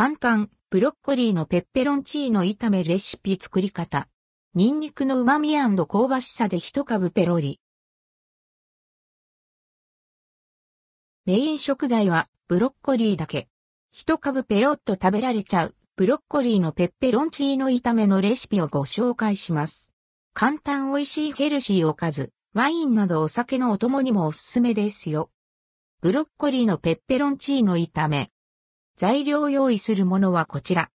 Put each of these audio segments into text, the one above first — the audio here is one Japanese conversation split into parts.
簡単、ブロッコリーのペッペロンチーノ炒めレシピ作り方。ニンニクの旨味香ばしさで一株ペロリ。メイン食材はブロッコリーだけ。一株ペロッと食べられちゃうブロッコリーのペッペロンチーノ炒めのレシピをご紹介します。簡単美味しいヘルシーおかず、ワインなどお酒のお供にもおすすめですよ。ブロッコリーのペッペロンチーノ炒め。材料用意するものはこちら。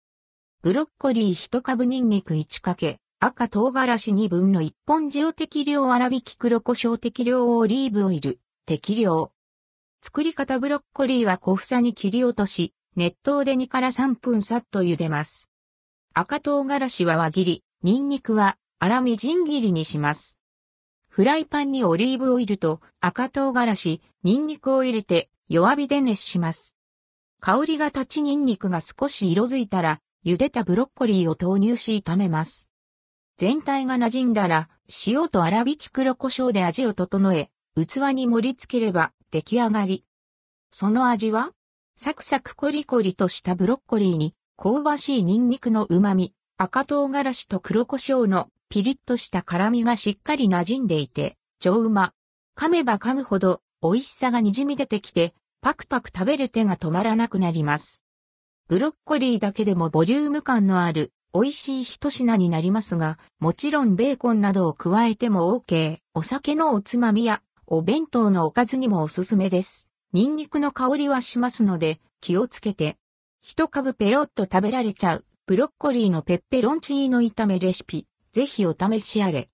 ブロッコリー1株ニンニク1かけ、赤唐辛子2分の1本塩適量粗挽き黒胡椒適量オリーブオイル、適量。作り方ブロッコリーは小房に切り落とし、熱湯で2から3分さっと茹でます。赤唐辛子は輪切り、ニンニクは粗みじん切りにします。フライパンにオリーブオイルと赤唐辛子、ニンニクを入れて弱火で熱します。香りが立ちニンニクが少し色づいたら、茹でたブロッコリーを投入し炒めます。全体が馴染んだら、塩と粗挽き黒胡椒で味を整え、器に盛り付ければ出来上がり。その味はサクサクコリコリとしたブロッコリーに、香ばしいニンニクの旨味、赤唐辛子と黒胡椒のピリッとした辛みがしっかり馴染んでいて、超うま。噛めば噛むほど美味しさが滲み出てきて、パクパク食べる手が止まらなくなります。ブロッコリーだけでもボリューム感のある美味しい一品になりますが、もちろんベーコンなどを加えても OK。お酒のおつまみやお弁当のおかずにもおすすめです。ニンニクの香りはしますので気をつけて。一株ペロッと食べられちゃうブロッコリーのペッペロンチーノ炒めレシピ。ぜひお試しあれ。